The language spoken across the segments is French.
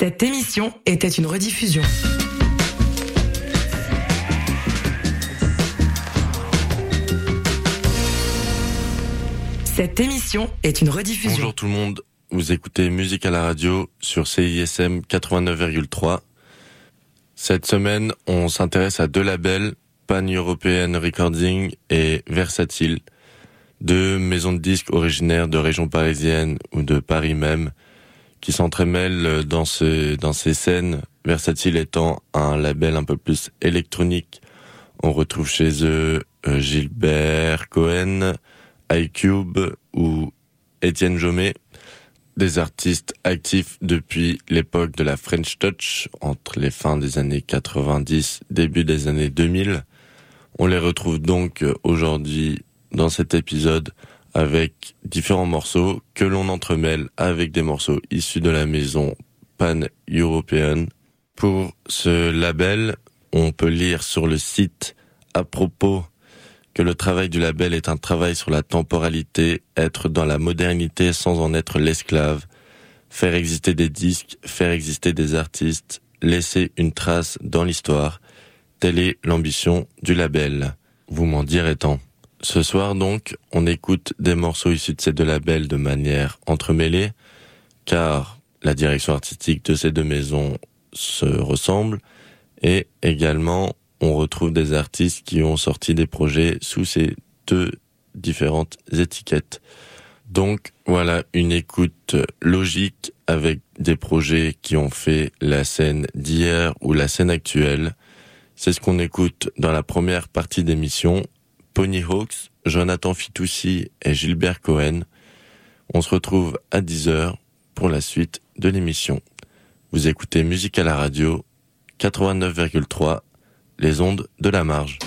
Cette émission était une rediffusion. Cette émission est une rediffusion. Bonjour tout le monde, vous écoutez Musique à la radio sur CISM 89,3. Cette semaine, on s'intéresse à deux labels, Pan European Recording et Versatile, deux maisons de disques originaires de région parisienne ou de Paris même, qui s'entremêlent dans ces, dans ces scènes, Versatile étant un label un peu plus électronique. On retrouve chez eux euh, Gilbert Cohen, iCube ou Étienne Jomet, des artistes actifs depuis l'époque de la French Touch, entre les fins des années 90, début des années 2000. On les retrouve donc aujourd'hui dans cet épisode avec différents morceaux que l'on entremêle avec des morceaux issus de la maison Pan European. Pour ce label, on peut lire sur le site à propos que le travail du label est un travail sur la temporalité, être dans la modernité sans en être l'esclave, faire exister des disques, faire exister des artistes, laisser une trace dans l'histoire. Telle est l'ambition du label. Vous m'en direz tant. Ce soir donc, on écoute des morceaux issus de ces deux labels de manière entremêlée, car la direction artistique de ces deux maisons se ressemble, et également on retrouve des artistes qui ont sorti des projets sous ces deux différentes étiquettes. Donc voilà une écoute logique avec des projets qui ont fait la scène d'hier ou la scène actuelle. C'est ce qu'on écoute dans la première partie d'émission Pony Hawks, Jonathan Fitoussi et Gilbert Cohen. On se retrouve à 10h pour la suite de l'émission. Vous écoutez Musique à la radio 89,3, les ondes de la marge.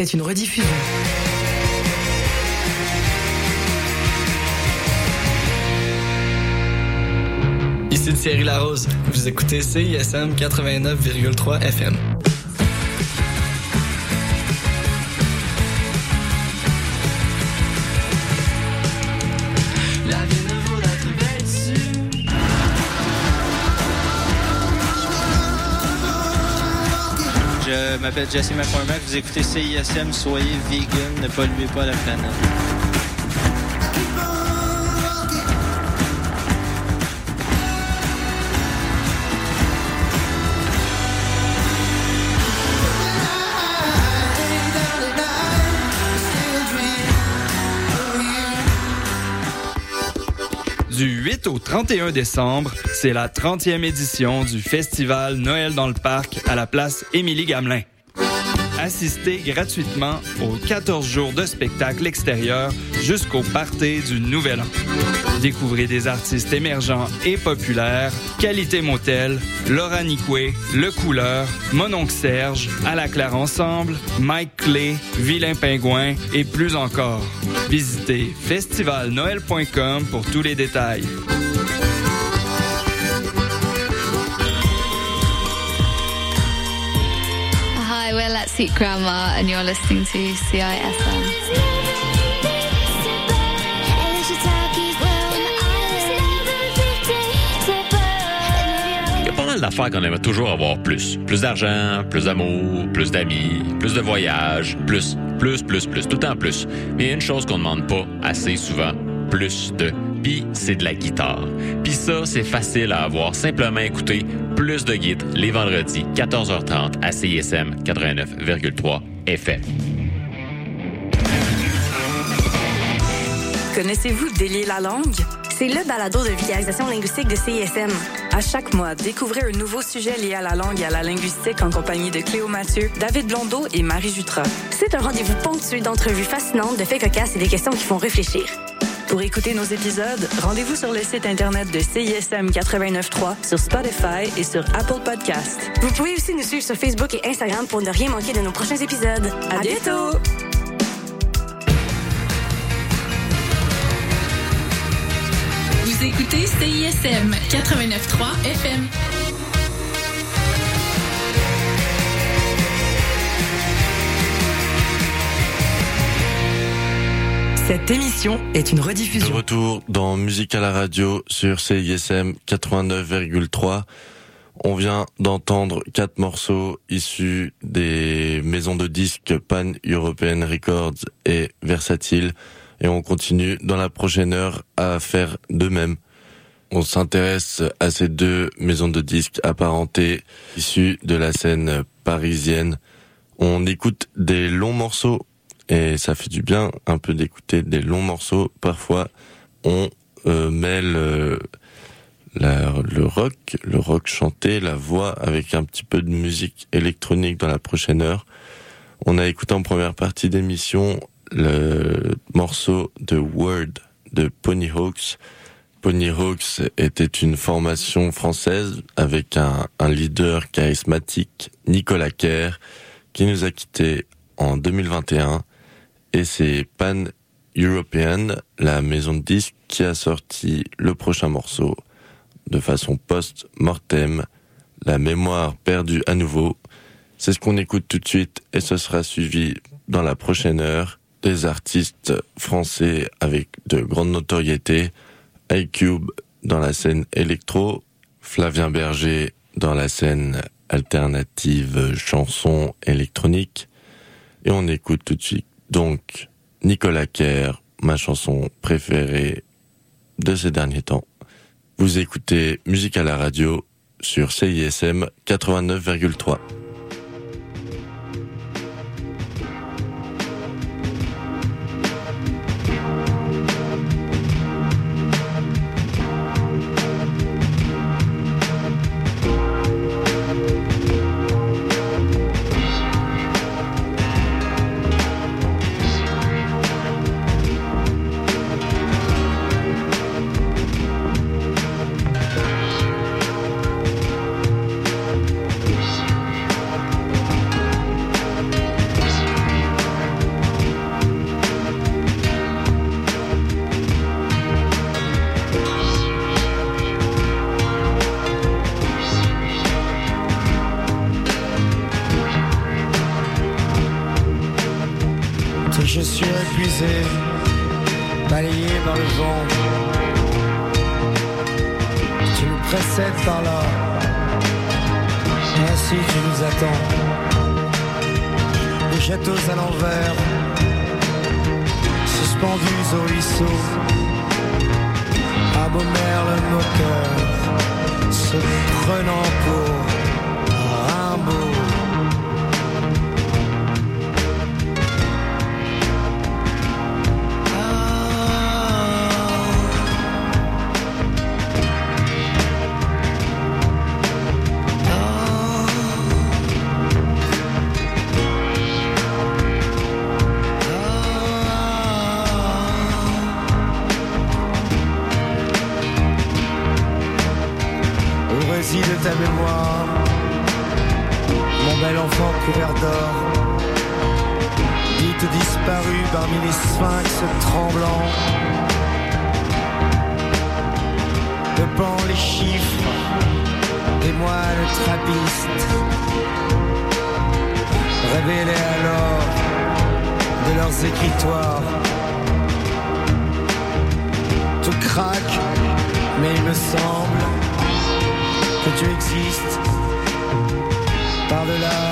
Émission était une rediffusion. Ici Thierry Larose. Vous écoutez CISM 89,3 FM. M'appelle Jesse McCormack. Vous écoutez CISM. Soyez vegan. Ne polluez pas la planète. Du 8 au 31 décembre, c'est la 30e édition du festival Noël dans le parc à la place Émilie Gamelin. Assistez gratuitement aux 14 jours de spectacle extérieur jusqu'au party du Nouvel An. Découvrez des artistes émergents et populaires, Qualité Motel, Laura Nicoué, Le Couleur, Mononcle Serge, À la Claire Ensemble, Mike Clay, Vilain Pingouin et plus encore. Visitez festivalnoël.com pour tous les détails. Hi, we're Let's Eat Grandma, and you're listening to CISM. D'affaires qu'on aimerait toujours avoir plus. Plus d'argent, plus d'amour, plus d'amis, plus de voyages, plus, plus, plus, plus, tout temps plus. Mais il y a une chose qu'on ne demande pas assez souvent, plus de. C'est de la guitare. Puis ça, c'est facile à avoir. Simplement écouter plus de guides les vendredis, 14h30 à CISM 89,3 FM. Connaissez-vous Délier la langue? C'est le balado de vulgarisation linguistique de CISM. À chaque mois, découvrez un nouveau sujet lié à la langue et à la linguistique en compagnie de Cléo Mathieu, David Blondeau et Marie Jutra. C'est un rendez-vous ponctué d'entrevues fascinantes, de faits cocasses et des questions qui font réfléchir. Pour écouter nos épisodes, rendez-vous sur le site internet de CISM 89.3, sur Spotify et sur Apple Podcast. Vous pouvez aussi nous suivre sur Facebook et Instagram pour ne rien manquer de nos prochains épisodes. À, bientôt! Vous écoutez CISM 89.3 FM. Cette émission est une De rediffusion. retour dans Musique à la radio sur CISM 89,3. On vient d'entendre quatre morceaux issus des maisons de disques Pan European Records et Versatile. Et on continue dans la prochaine heure à faire de même. On s'intéresse à ces deux maisons de disques apparentées issues de la scène parisienne. On écoute des longs morceaux et ça fait du bien un peu d'écouter des longs morceaux. Parfois, on euh, mêle euh, le rock, le rock chanté, la voix avec un petit peu de musique électronique dans la prochaine heure. On a écouté en première partie d'émission le morceau de Word de Ponyhawks. Ponyhawks était une formation française avec un, un leader charismatique, Nicolas Kerr, qui nous a quittés en 2021 et c'est Pan European, la maison de disques qui a sorti le prochain morceau de façon post-mortem, la mémoire perdue à nouveau. C'est ce qu'on écoute tout de suite et ce sera suivi dans la prochaine heure des artistes français avec de grande notoriété, iCube dans la scène électro, Flavien Berger dans la scène alternative chanson électronique. Et on écoute tout de suite donc Nicolas Kerr, ma chanson préférée de ces derniers temps. Vous écoutez Musique à la radio sur CISM 89,3. tu existes. Par-delà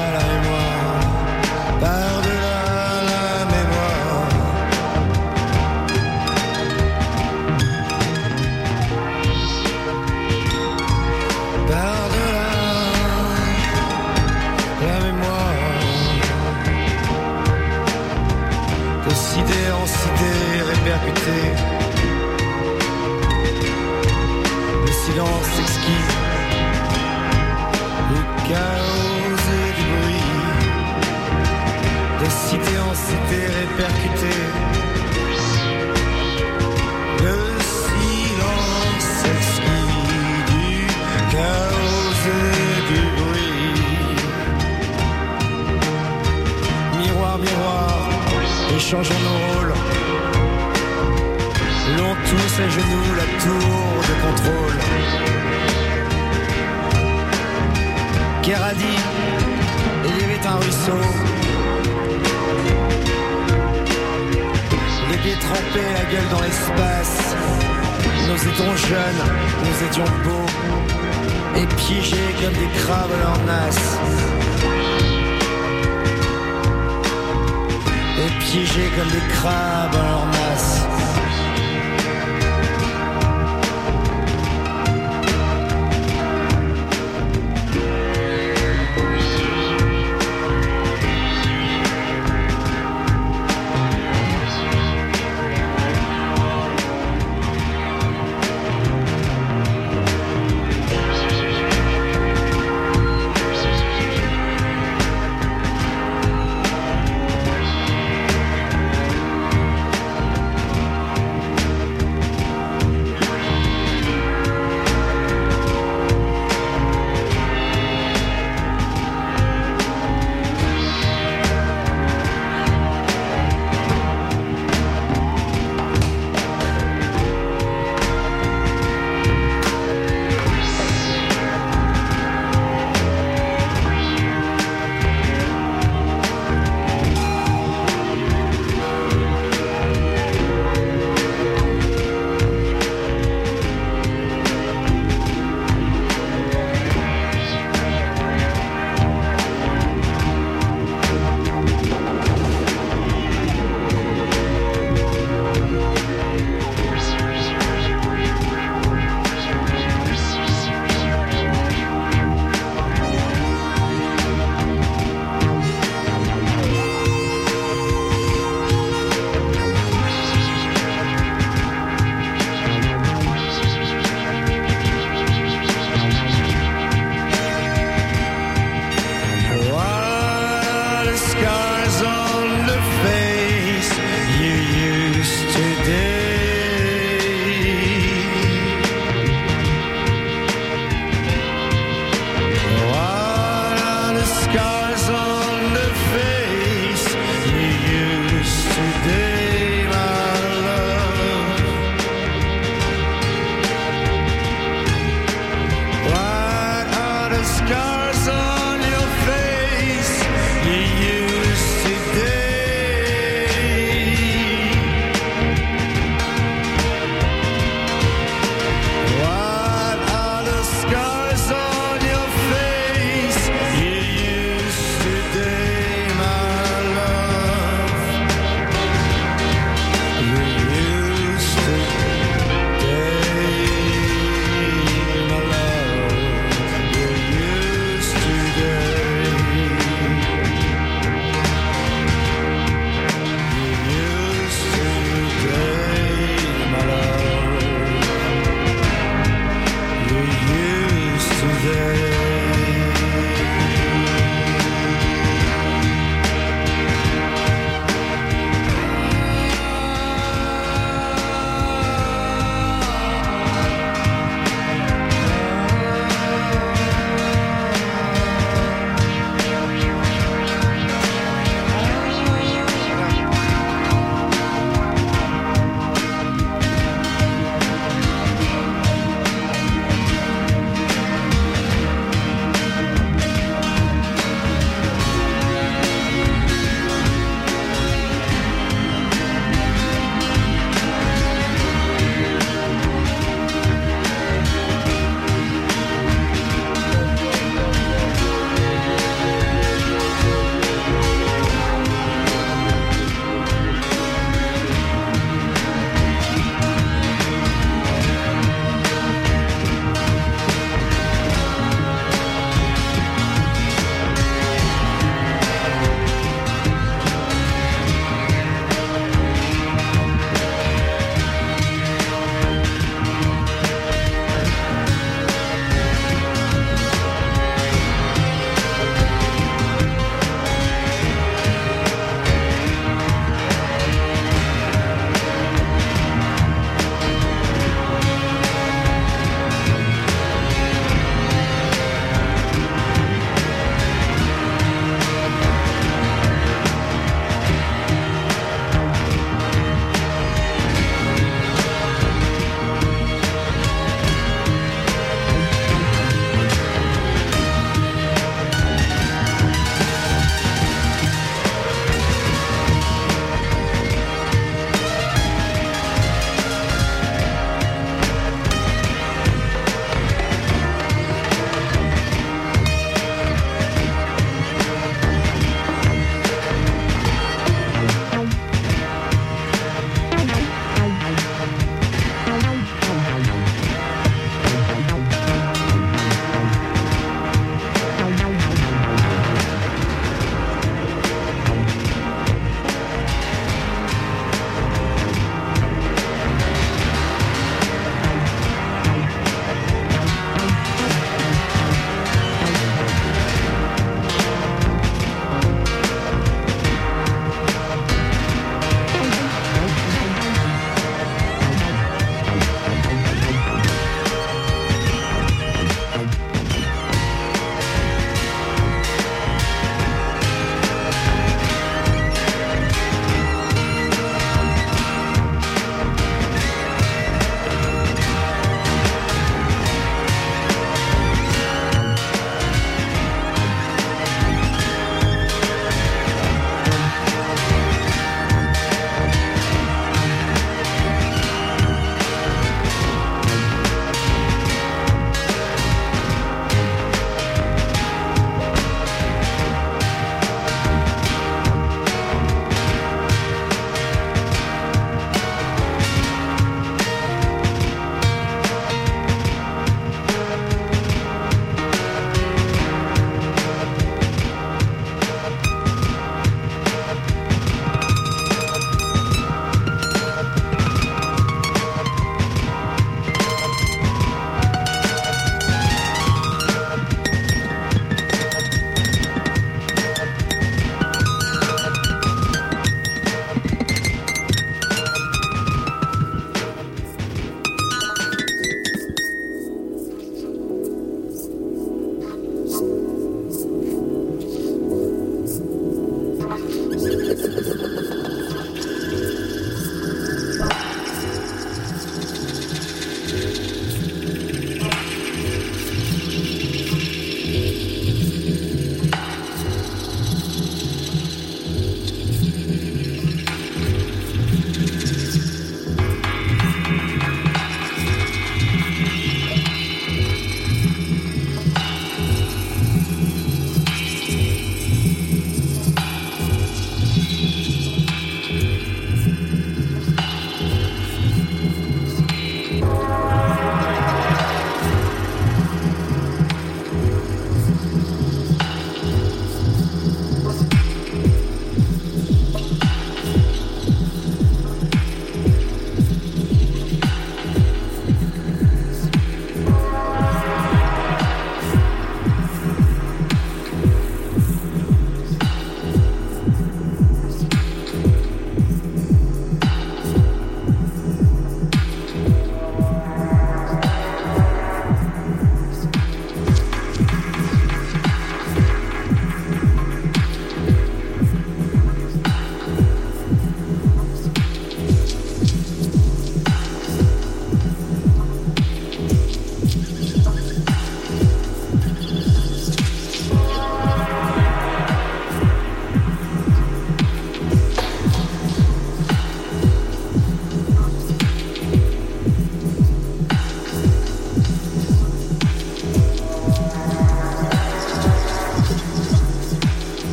changeons nos rôles. L'on tous à genoux la tour de contrôle. Keradi, il y avait un ruisseau. Les pieds trempés, la gueule dans l'espace. Nous étions jeunes, nous étions beaux, et piégés comme des crabes à leur nasse. piégés comme des crabes en leur masse.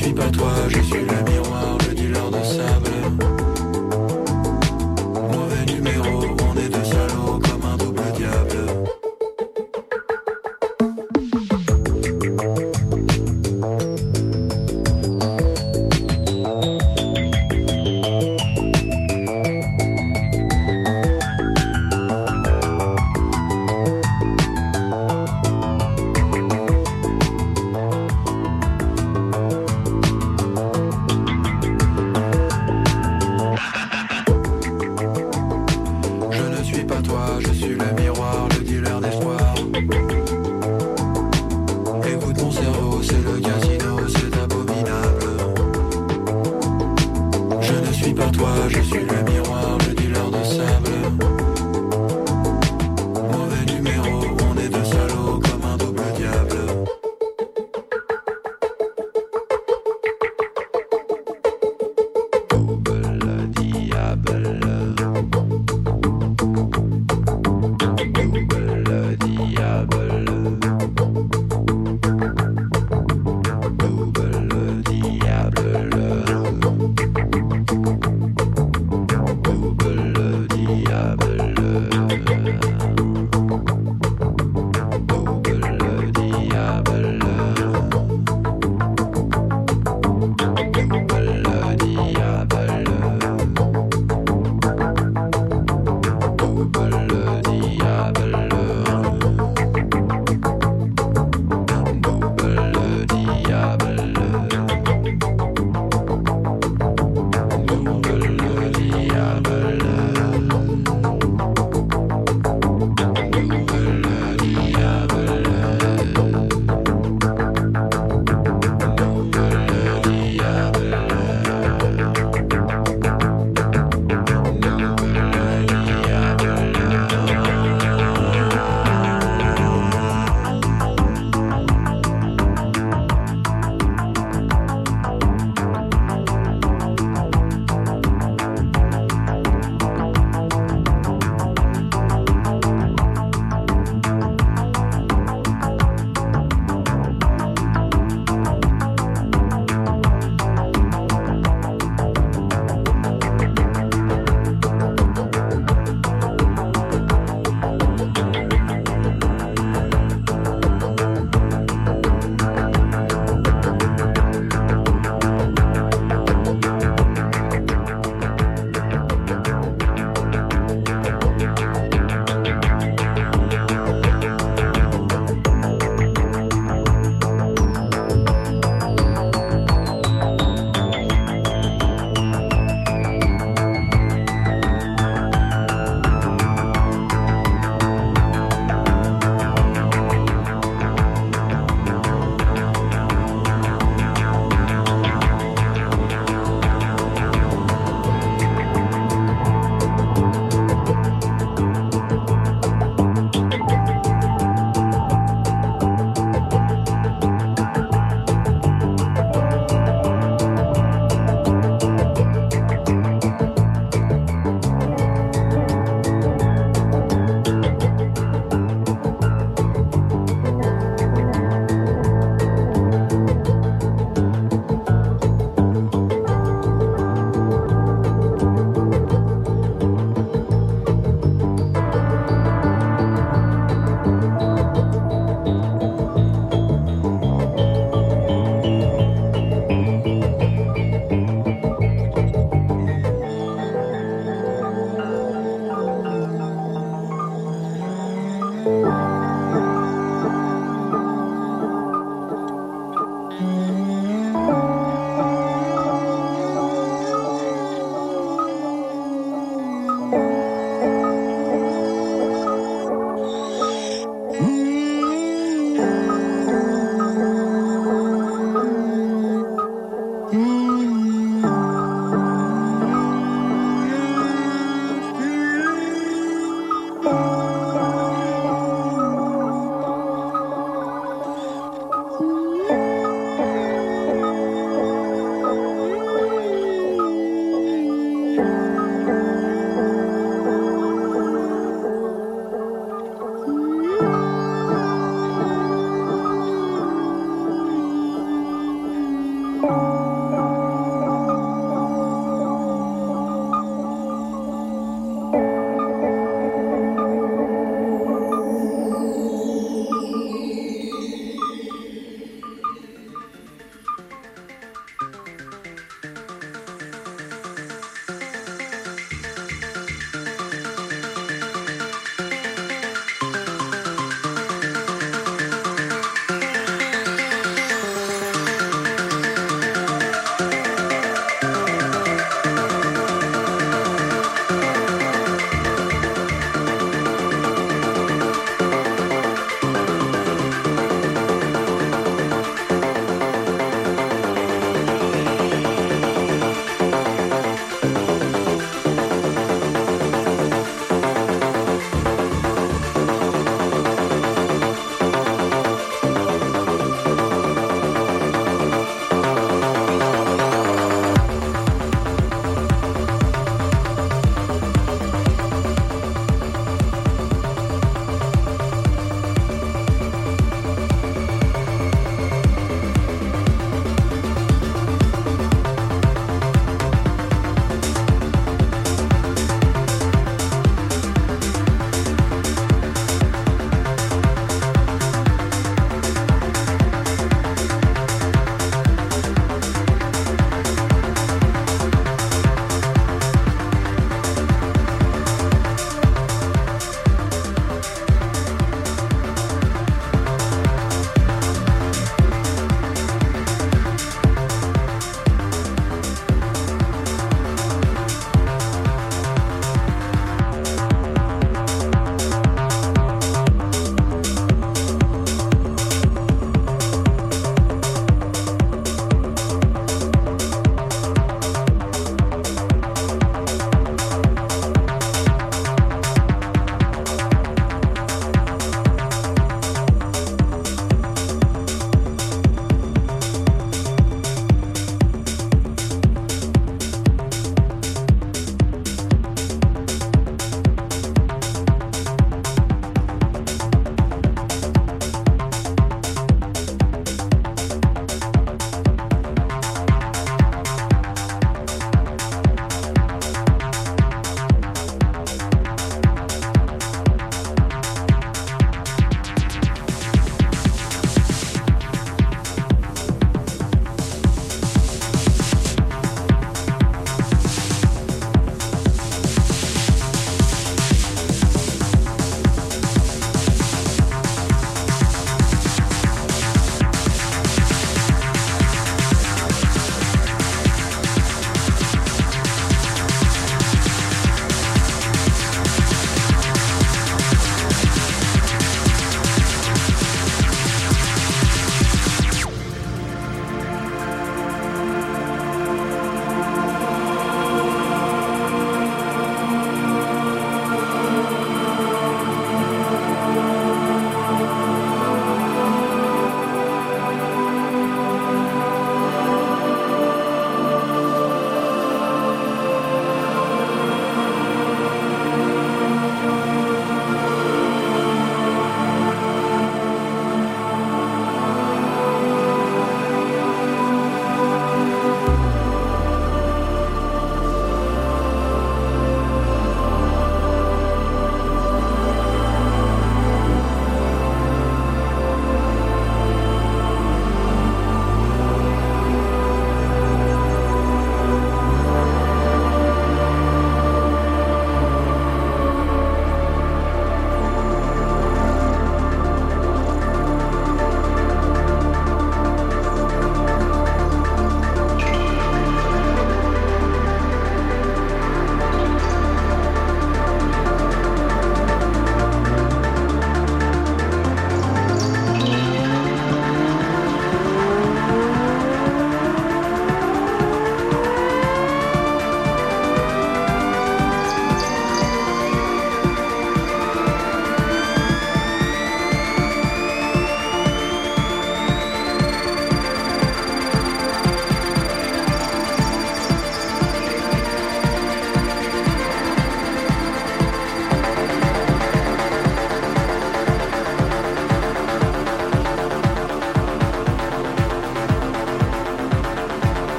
je suis pas toi, je suis le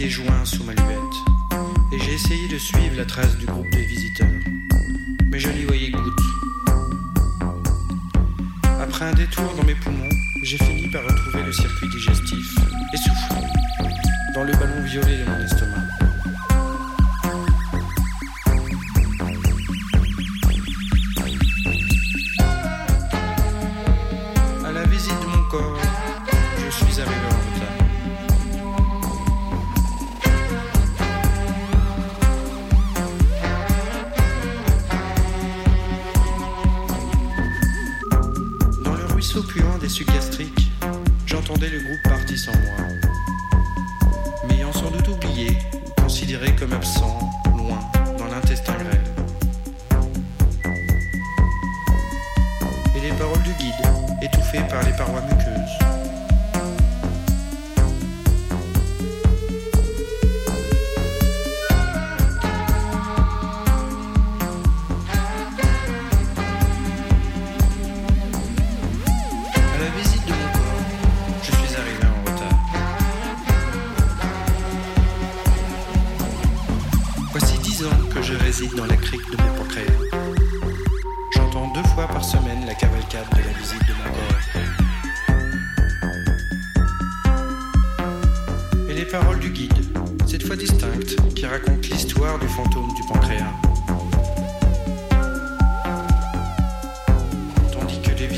pieds joints sous ma luette, et j'ai essayé de suivre la trace de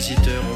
visiteurs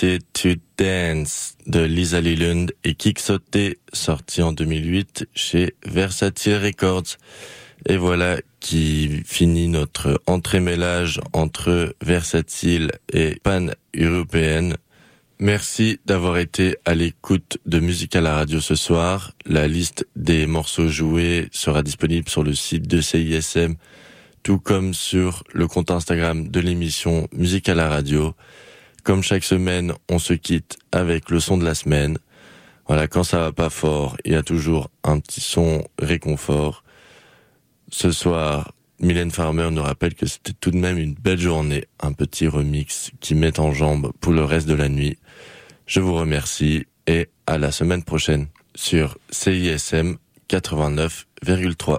To Dance de Lisa Leland et Kick Sauté, sorti en 2008 chez Versatile Records. Et voilà qui finit notre entremêlage entre Versatile et pan-européenne. Merci d'avoir été à l'écoute de Musique à la radio ce soir. La liste des morceaux joués sera disponible sur le site de CISM tout comme sur le compte Instagram de l'émission Musique à la radio. Comme chaque semaine, on se quitte avec le son de la semaine. Voilà, quand ça va pas fort, il y a toujours un petit son réconfort. Ce soir, Mylène Farmer nous rappelle que c'était tout de même une belle journée, un petit remix qui met en jambe pour le reste de la nuit. Je vous remercie et à la semaine prochaine sur CISM 89,3.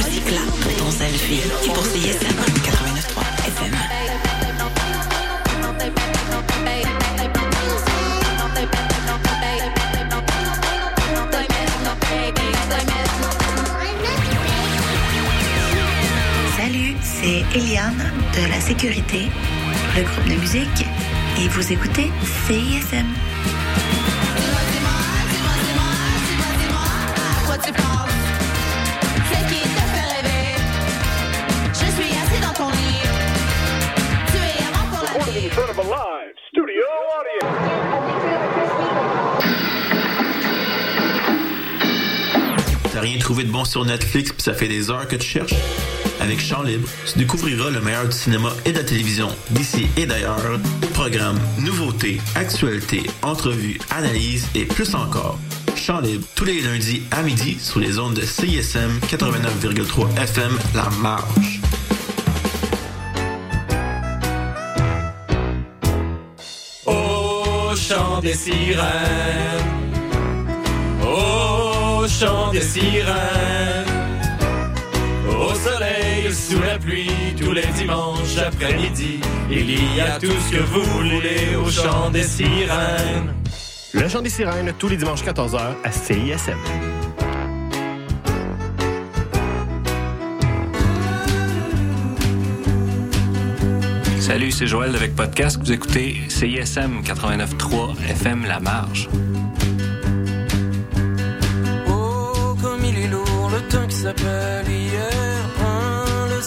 sécurité, le groupe de musique, et vous écoutez CISM. T'as rien trouvé de bon sur Netflix puis ça fait des heures que tu cherches? Chant Libre, tu découvriras le meilleur du cinéma et de la télévision d'ici et d'ailleurs. Programmes, nouveautés, actualités, entrevues, analyses et plus encore. Chant Libre, tous les lundis à midi sur les ondes de CISM 89,3 FM La Marge. Au chant des sirènes, au chant des sirènes, au soleil, sous la pluie, tous les dimanches après-midi, il y a tout ce que vous voulez au chant des sirènes. Le chant des sirènes, tous les dimanches 14h à CISM. Salut, c'est Joël avec Podcast. Vous écoutez CISM 89.3 FM La Marge. Oh, comme il est lourd, le temps qui s'appelle hier.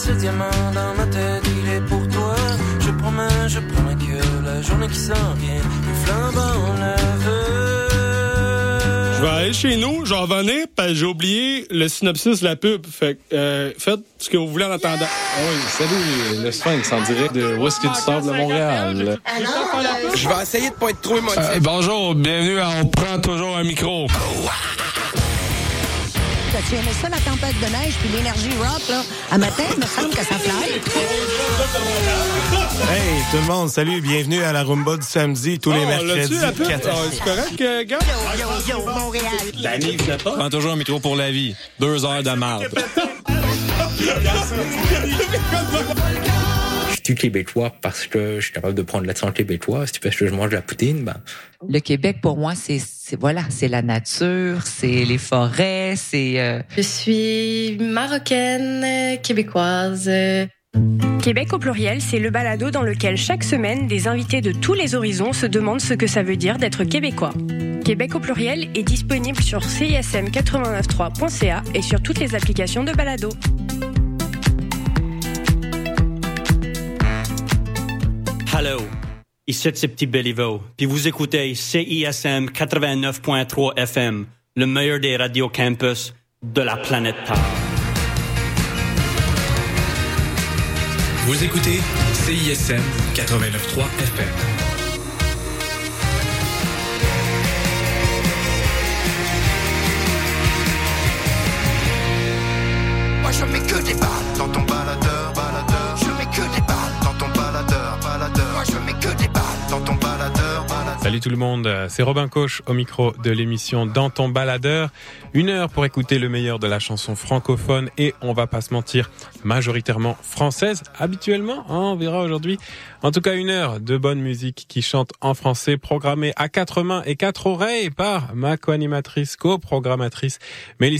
Septième main dans ma tête, il est pour toi. Je promets, je promets que la journée qui s'en vient, une flambe enlève. Je vais aller chez nous, j'en venais, parce que j'ai oublié le synopsis de la pub. Fait que, euh, faites ce que vous voulez en attendant. Oui, salut, le Sphinx en direct de Whisky du Sable de Montréal? Je vais essayer de pas être trop émotif. bonjour, bienvenue à On prend toujours un micro. T'as-tu aimé ça, la tempête de neige puis l'énergie rock, là? À matin, il me semble que ça fly. Hey, tout le monde, salut, bienvenue à la Rumba du samedi, tous les Oh, mercredis. l'as-tu, la pub? 14. Ah, C'est correct, euh, gars? Yo, yo, Montréal. Danny, vous pas? Prends toujours un micro pour la vie. Deux heures de marde. Québécois parce que je suis capable de prendre l'accent québécois. Si parce que je mange de la poutine, ben. Le Québec, pour moi, c'est c'est- voilà, c'est la nature, c'est les forêts, c'est. euh, Je suis marocaine, québécoise. Québec au pluriel, c'est le balado dans lequel chaque semaine, des invités de tous les horizons se demandent ce que ça veut dire d'être québécois. Québec au pluriel est disponible sur cism893.ca et sur toutes les applications de balado. Hello, ici c'est Petit Béliveau, puis vous écoutez CISM 89.3 FM, le meilleur des radios campus de la planète Terre. Vous écoutez CISM 89.3 FM. Moi je mets que des balles dans ton baladeur, Tout le monde, c'est Robin Coche au micro de l'émission Dans ton baladeur. Une heure pour écouter le meilleur de la chanson francophone et on va pas se mentir, majoritairement française. Habituellement, hein, on verra aujourd'hui. En tout cas, une heure de bonne musique qui chante en français, programmée à quatre mains et quatre oreilles par ma co-animatrice, co-programmatrice Mélissa